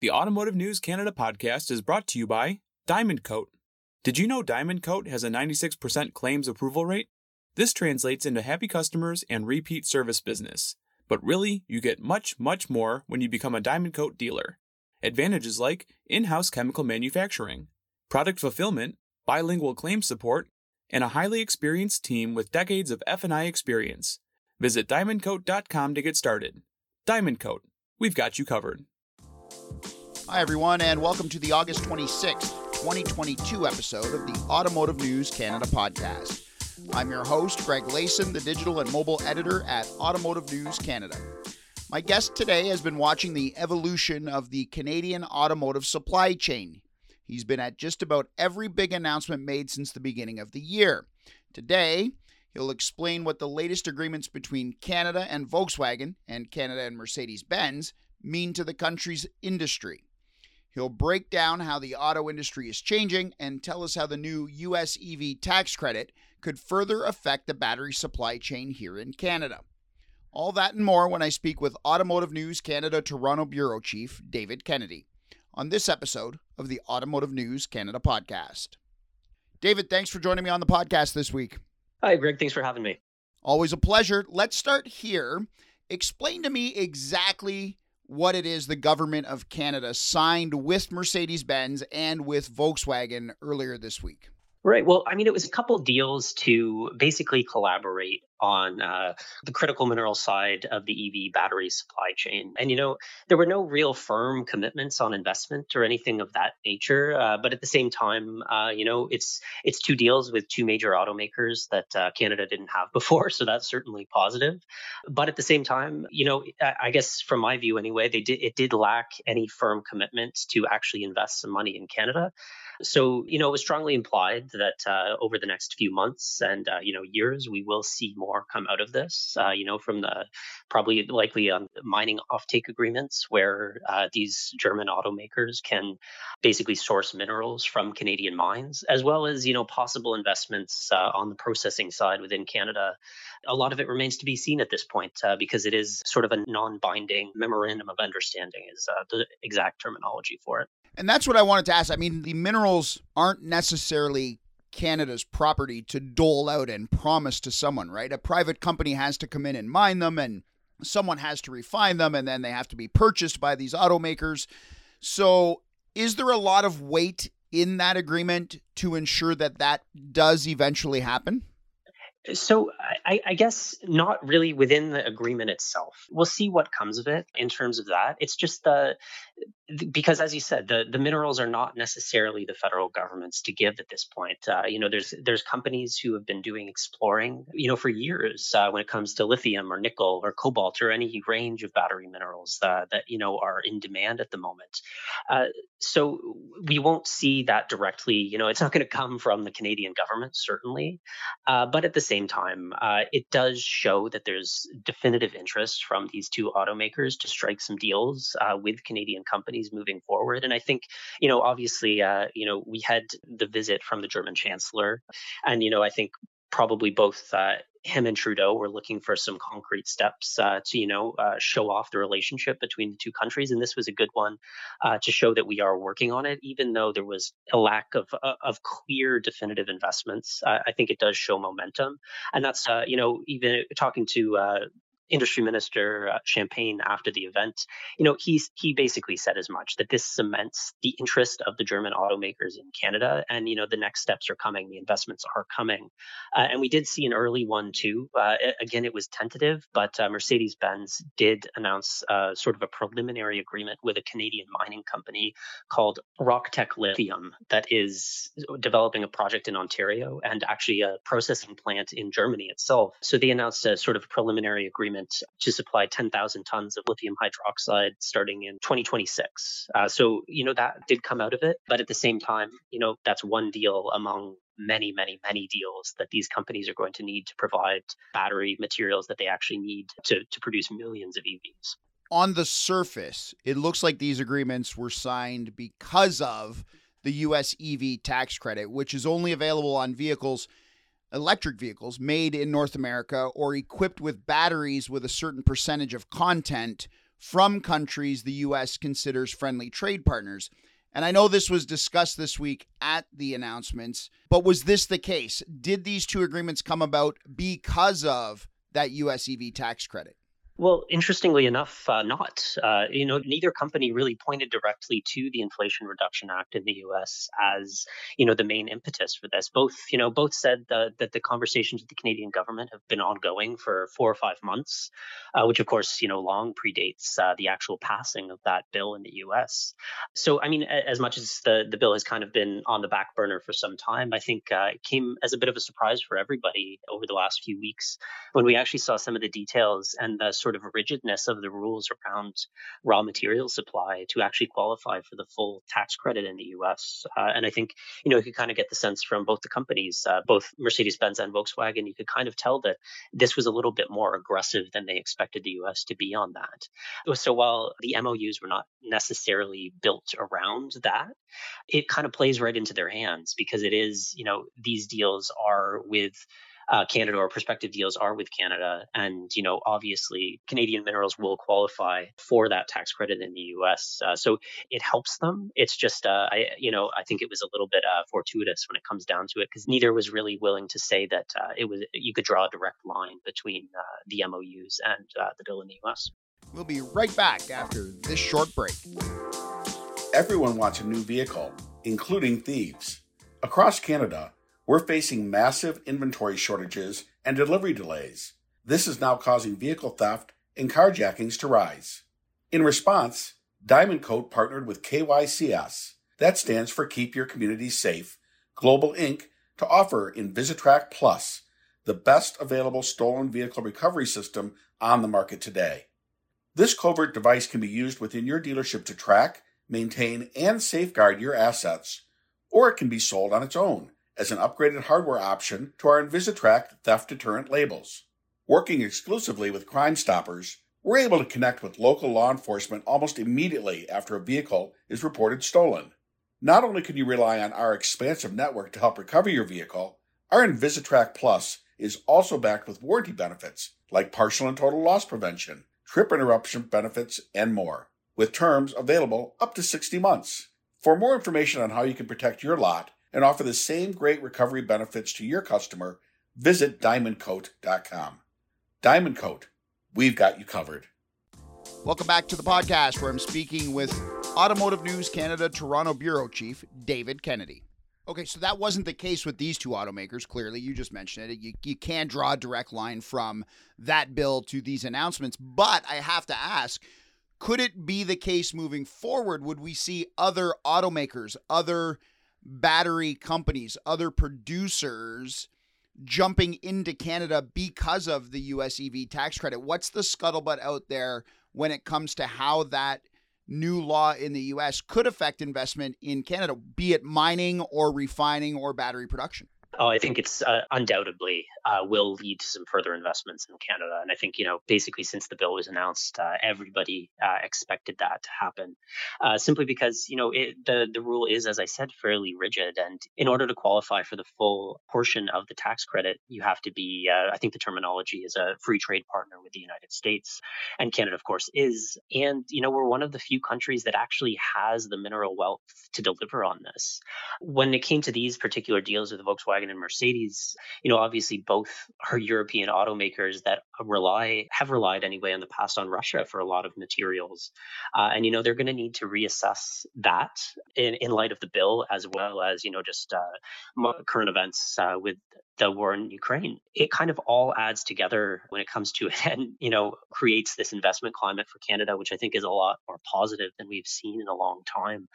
The Automotive News Canada podcast is brought to you by Diamond Coat. Did you know Diamond Coat has a 96% claims approval rate? This translates into happy customers and repeat service business. But really, you get much, much more when you become a Diamond Coat dealer. Advantages like in house chemical manufacturing, product fulfillment, bilingual claim support, and a highly experienced team with decades of F&I experience. Visit diamondcoat.com to get started. Diamond Coat, we've got you covered. Hi, everyone, and welcome to the August 26th, 2022 episode of the Automotive News Canada podcast. I'm your host, Greg Layson, the digital and mobile editor at Automotive News Canada. My guest today has been watching the evolution of the Canadian automotive supply chain. He's been at just about every big announcement made since the beginning of the year. Today, he'll explain what the latest agreements between Canada and Volkswagen and Canada and Mercedes Benz mean to the country's industry. He'll break down how the auto industry is changing and tell us how the new US EV tax credit could further affect the battery supply chain here in Canada. All that and more when I speak with Automotive News Canada Toronto Bureau Chief David Kennedy on this episode of the Automotive News Canada podcast. David, thanks for joining me on the podcast this week. Hi, Greg. Thanks for having me. Always a pleasure. Let's start here. Explain to me exactly what it is the government of Canada signed with Mercedes Benz and with Volkswagen earlier this week. Right. Well, I mean, it was a couple deals to basically collaborate on uh, the critical mineral side of the EV battery supply chain. And, you know, there were no real firm commitments on investment or anything of that nature. Uh, but at the same time, uh, you know, it's it's two deals with two major automakers that uh, Canada didn't have before. So that's certainly positive. But at the same time, you know, I guess from my view anyway, they did it did lack any firm commitment to actually invest some money in Canada. So, you know, it was strongly implied that uh, over the next few months and, uh, you know, years, we will see more come out of this, uh, you know, from the probably likely um, mining offtake agreements where uh, these German automakers can basically source minerals from Canadian mines, as well as, you know, possible investments uh, on the processing side within Canada. A lot of it remains to be seen at this point uh, because it is sort of a non binding memorandum of understanding, is the exact terminology for it. And that's what I wanted to ask. I mean, the minerals aren't necessarily Canada's property to dole out and promise to someone, right? A private company has to come in and mine them, and someone has to refine them, and then they have to be purchased by these automakers. So, is there a lot of weight in that agreement to ensure that that does eventually happen? So I, I, guess not really within the agreement itself. We'll see what comes of it in terms of that. It's just the because, as you said, the the minerals are not necessarily the federal government's to give at this point. Uh, you know, there's there's companies who have been doing exploring, you know, for years uh, when it comes to lithium or nickel or cobalt or any range of battery minerals uh, that you know are in demand at the moment. Uh, so we won't see that directly. You know, it's not going to come from the Canadian government certainly, uh, but at the same time, uh, it does show that there's definitive interest from these two automakers to strike some deals with Canadian companies moving forward. And I think, you know, obviously, uh, you know, we had the visit from the German chancellor, and you know, I think probably both uh, him and Trudeau were looking for some concrete steps uh, to, you know, uh, show off the relationship between the two countries, and this was a good one uh, to show that we are working on it, even though there was a lack of uh, of clear, definitive investments. I think it does show momentum, and that's, uh, you know, even talking to industry minister uh, Champagne after the event, you know, he's he basically said as much that this cements the interest of the German automakers in Canada, and you know the next steps are coming, the investments are coming, uh, and we did see an early one too. Uh, again, it was tentative, but uh, Mercedes Benz did announce uh, sort of a preliminary agreement with a Canadian mining company called RockTech Lithium that is developing a project in Ontario and actually a processing plant in Germany itself. So they announced a sort of preliminary agreement agreement to supply 10,000 tons of lithium hydroxide starting in 2026. Uh, so, you know, that did come out of it. But at the same time, you know, that's one deal among many, many, many deals that these companies are going to need to provide battery materials that they actually need to, to produce millions of EVs. On the surface, it looks like these agreements were signed because of the US EV tax credit, which is only available on vehicles electric vehicles made in North America or equipped with batteries with a certain percentage of content from countries the U.S. considers friendly trade partners. And I know this was discussed this week at the announcements, but was this the case? Did these two agreements come about because of that US EV tax credit? Well, interestingly enough, uh, not. Uh, you know, neither company really pointed directly to the Inflation Reduction Act in the U.S. as you know the main impetus for this. Both, you know, both said that the conversations with the Canadian government have been ongoing for four or five months, uh, which of course, you know, long predates uh, the actual passing of that bill in the U.S. So, I mean, as much as the the bill has kind of been on the back burner for some time, I think uh, it came as a bit of a surprise for everybody over the last few weeks when we actually saw some of the details and the sort sort of rigidness of the rules around raw material supply to actually qualify for the full tax credit in the US. Uh, and I think, you know, you could kind of get the sense from both the companies, uh, both Mercedes Benz and Volkswagen, you could kind of tell that this was a little bit more aggressive than they expected the US to be on that. So while the MOUs were not necessarily built around that, it kind of plays right into their hands because it is, you know, these deals are with uh, Canada or prospective deals are with Canada. And, you know, obviously Canadian minerals will qualify for that tax credit in the US. Uh, so it helps them. It's just, uh, I, you know, I think it was a little bit uh, fortuitous when it comes down to it because neither was really willing to say that uh, it was, you could draw a direct line between uh, the MOUs and the bill in the US. We'll be right back after this short break. Everyone wants a new vehicle, including thieves. Across Canada, we're facing massive inventory shortages and delivery delays. This is now causing vehicle theft and carjackings to rise. In response, Diamond Coat partnered with KYCS, that stands for Keep Your Community Safe, Global Inc., to offer Invisitrack Plus, the best available stolen vehicle recovery system on the market today. This covert device can be used within your dealership to track, maintain, and safeguard your assets, or it can be sold on its own as an upgraded hardware option to our Invisitrack theft deterrent labels. Working exclusively with Crime Stoppers, we're able to connect with local law enforcement almost immediately after a vehicle is reported stolen. Not only can you rely on our expansive network to help recover your vehicle, our Invisitrack Plus is also backed with warranty benefits like partial and total loss prevention, trip interruption benefits, and more, with terms available up to 60 months. For more information on how you can protect your lot, and offer the same great recovery benefits to your customer, visit diamondcoat.com. Diamond Coat, we've got you covered. Welcome back to the podcast where I'm speaking with Automotive News Canada Toronto Bureau Chief David Kennedy. Okay, so that wasn't the case with these two automakers. Clearly, you just mentioned it. You, you can't draw a direct line from that bill to these announcements. But I have to ask could it be the case moving forward? Would we see other automakers, other battery companies, other producers jumping into Canada because of the US EV tax credit. What's the scuttlebutt out there when it comes to how that new law in the US could affect investment in Canada, be it mining or refining or battery production? Oh, I think it's uh, undoubtedly uh, will lead to some further investments in Canada. And I think, you know, basically since the bill was announced, uh, everybody uh, expected that to happen uh, simply because, you know, it, the, the rule is, as I said, fairly rigid. And in order to qualify for the full portion of the tax credit, you have to be, uh, I think the terminology is a free trade partner with the United States. And Canada, of course, is. And, you know, we're one of the few countries that actually has the mineral wealth to deliver on this. When it came to these particular deals with Volkswagen and Mercedes, you know, obviously both are European automakers that rely have relied anyway in the past on Russia for a lot of materials, uh, and you know they're going to need to reassess that in, in light of the bill as well as you know just uh, current events uh, with the war in Ukraine. It kind of all adds together when it comes to it and, you know, creates this investment climate for Canada, which I think is a lot more positive than we've seen in a long time.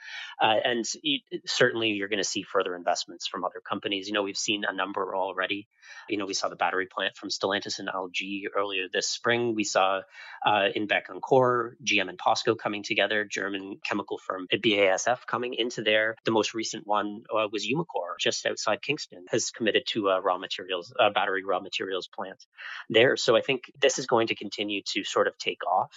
Uh, and it, certainly you're going to see further investments from other companies. You know, we've seen a number already. You know, we saw the battery plant from Stellantis and LG earlier this spring. We saw uh, in Bécancour, GM and POSCO coming together, German chemical firm BASF coming into there. The most recent one uh, was Umicore, just outside Kingston, has committed to a raw materials, uh, battery raw materials plant there. So I think this is going to continue to sort of take off.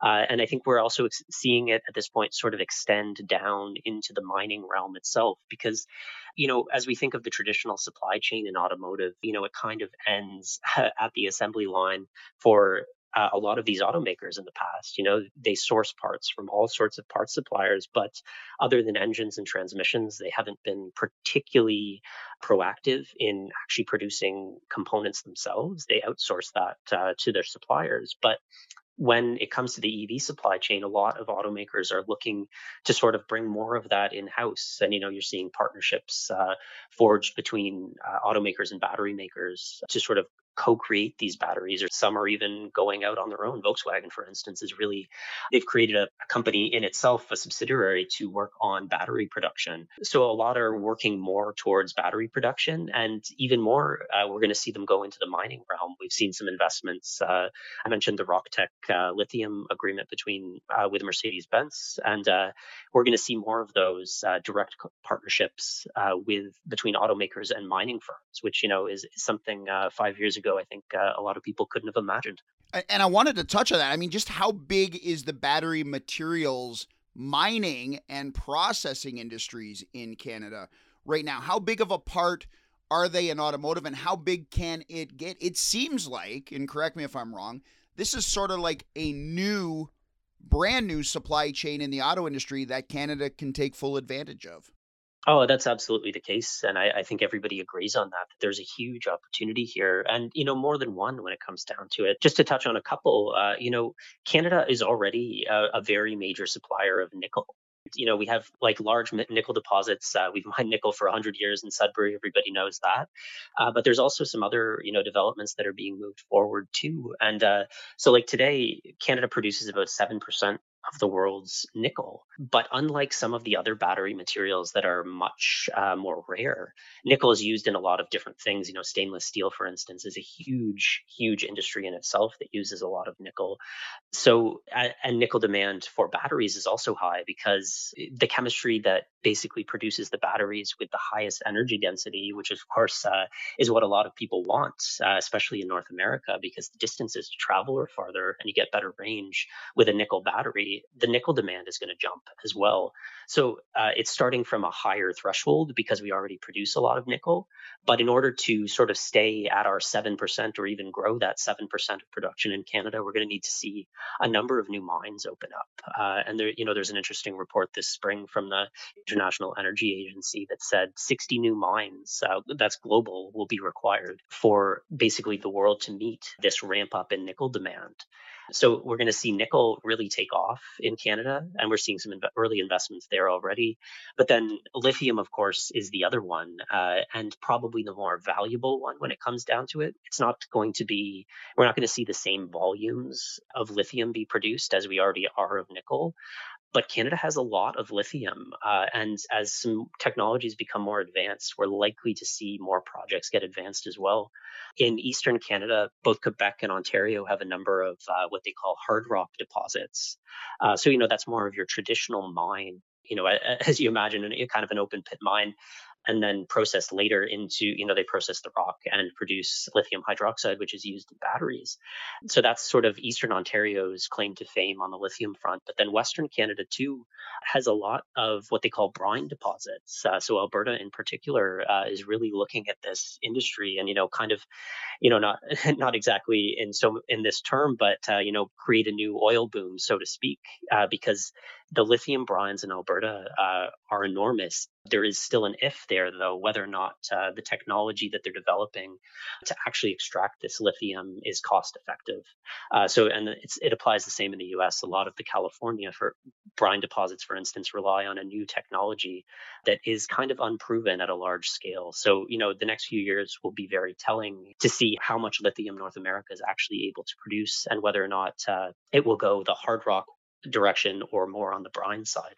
Uh, and I think we're also ex- seeing it at this point sort of extend down into the mining realm itself because, you know, as we think of the traditional supply chain in automotive, you know, it kind of ends at the assembly line for uh, a lot of these automakers in the past. You know, they source parts from all sorts of parts suppliers, but other than engines and transmissions, they haven't been particularly proactive in actually producing components themselves. They outsource that uh, to their suppliers. But when it comes to the EV supply chain, a lot of automakers are looking to sort of bring more of that in house. And, you know, you're seeing partnerships uh, forged between uh, automakers and battery makers to sort of co-create these batteries or some are even going out on their own. Volkswagen for instance is really they've created a, a, company in itself a subsidiary to work on battery production. So a lot are working more towards battery production and even more uh, we're going to see them go into the mining realm. We've seen some investments uh, i mentioned the rocktech uh, lithium agreement between uh, with mercedes-benz and uh, we're going to see more of those uh, direct partnerships with between automakers and mining firms which you know is, is something five years ago ago, I think uh, a lot of people couldn't have imagined. And I wanted to touch on that. I mean, just how big is the battery materials mining and processing industries in Canada right now? How big of a part are they in automotive and how big can it get? It seems like, and correct me if I'm wrong, this is sort of like a new, brand new supply chain in the auto industry that Canada can take full advantage of. Oh, that's absolutely the case. And I, I, think everybody agrees on that, that there's a huge opportunity here. And, you know, more than one when it comes down to it. Just to touch on a couple, uh, you know, Canada is already a, a, very major supplier of nickel. You know, we have like large nickel deposits. Uh, we've mined nickel for 100 years in Sudbury. Everybody knows that. Uh, but there's also some other, you know, developments that are being moved forward too. And uh, so, like today, Canada produces about 7% of the world's nickel. But unlike some of the other battery materials that are much uh, more rare, nickel is used in a lot of different things. You know, stainless steel, for instance, is a huge, huge industry in itself that uses a lot of nickel. So, and nickel demand for batteries is also high because the chemistry that basically produces the batteries with the highest energy density, which of course uh, is what a lot of people want, uh, especially in North America, because the distances to travel are farther and you get better range with a nickel battery. The nickel demand is going to jump as well. So uh, it's starting from a higher threshold because we already produce a lot of nickel. But in order to sort of stay at our 7% or even grow that 7% of production in Canada, we're going to need to see a number of new mines open up. Uh, and there, you know, there's an interesting report this spring from the International Energy Agency that said 60 new mines, uh, that's global, will be required for basically the world to meet this ramp up in nickel demand. So we're going to see nickel really take off in Canada, and we're seeing some inv- early investments there already. But then lithium, of course, is the other one, uh, and probably the more valuable one when it comes down to it. It's not going to be, we're not going to see the same volumes of lithium be produced as we already are of nickel, but Canada has a lot of lithium. Uh, and as some technologies become more advanced, we're likely to see more projects get advanced as well. In Eastern Canada, both Quebec and Ontario have a number of uh, what they call hard rock deposits. Uh, so, you know, that's more of your traditional mine you know, as you imagine, kind of an open pit mine and then processed later into, you know, they process the rock and produce lithium hydroxide, which is used in batteries. So that's sort of Eastern Ontario's claim to fame on the lithium front. But then Western Canada, too, has a lot of what they call brine deposits. Uh, so Alberta, in particular, uh, is really looking at this industry and, you know, kind of, you know, not not exactly in so in this term, but uh, you know, create a new oil boom, so to speak, uh, because the lithium brines in Alberta uh, are enormous. There is still an if there, though, whether or not uh, the technology that they're developing to actually extract this lithium is cost effective. Uh, so, and it applies the same in the U.S. A lot of the California for brine deposits, for instance, rely on a new technology that is kind of unproven at a large scale. So, you know, the next few years will be very telling to see how much lithium North America is actually able to produce and whether or not uh, it will go the hard rock direction or more on the brine side.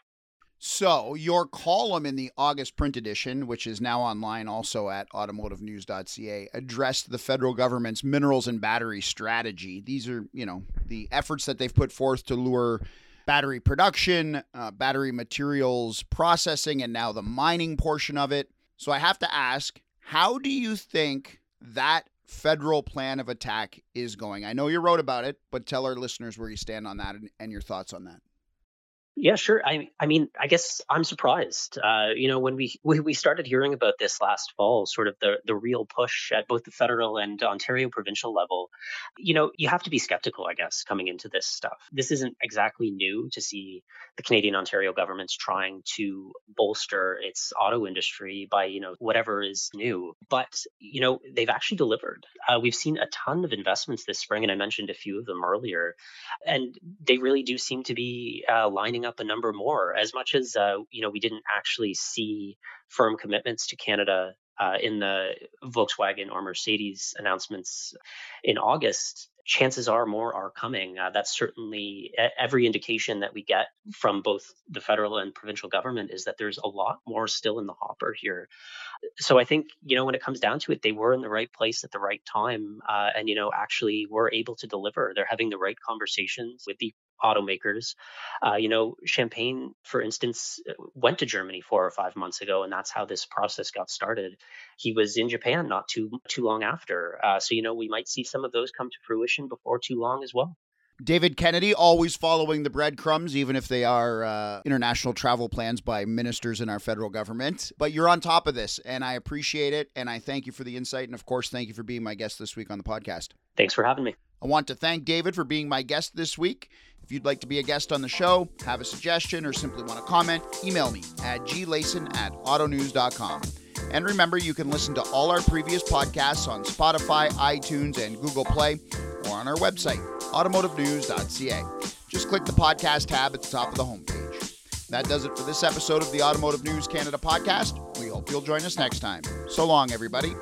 So, your column in the August print edition, which is now online also at automotivenews.ca, addressed the federal government's minerals and battery strategy. These are, you know, the efforts that they've put forth to lure battery production, uh, battery materials processing, and now the mining portion of it. So, I have to ask, how do you think that federal plan of attack is going. I know you wrote about it, but tell our listeners where you stand on that and, and your thoughts on that. Yeah, sure. I I mean, I guess I'm surprised. Uh, you know, when we, we we started hearing about this last fall, sort of the the real push at both the federal and Ontario provincial level, you know, you have to be skeptical, I guess, coming into this stuff. This isn't exactly new to see the Canadian Ontario government's trying to bolster its auto industry by, you know, whatever is new. But, you know, they've actually delivered. Uh, we've seen a ton of investments this spring, and I mentioned a few of them earlier, and they really do seem to be uh, lining up a number more. As much as uh, you know, we didn't actually see firm commitments to Canada uh, in the Volkswagen or Mercedes announcements in August. Chances are more are coming. Uh, that's certainly every indication that we get from both the federal and provincial government is that there's a lot more still in the hopper here. So I think you know when it comes down to it, they were in the right place at the right time, uh, and you know actually were able to deliver. They're having the right conversations with the automakers. Uh, you know, Champagne, for instance, uh, went to Germany four or five months ago, and that's how this process got started. He was in Japan not too too long after, uh, so you know we might see some of those come to fruition before too long as well. David Kennedy, always following the breadcrumbs, even if they are uh, international travel plans by ministers in our federal government. But you're on top of this, and I appreciate it. And I thank you for the insight. And of course, thank you for being my guest this week on the podcast. Thanks for having me. I want to thank David for being my guest this week. If you'd like to be a guest on the show, have a suggestion, or simply want to comment, email me at glayson at autonews.com. And remember, you can listen to all our previous podcasts on Spotify, iTunes, and Google Play, or on our website, automotivenews.ca. Just click the podcast tab at the top of the homepage. That does it for this episode of the Automotive News Canada podcast. We hope you'll join us next time. So long, everybody.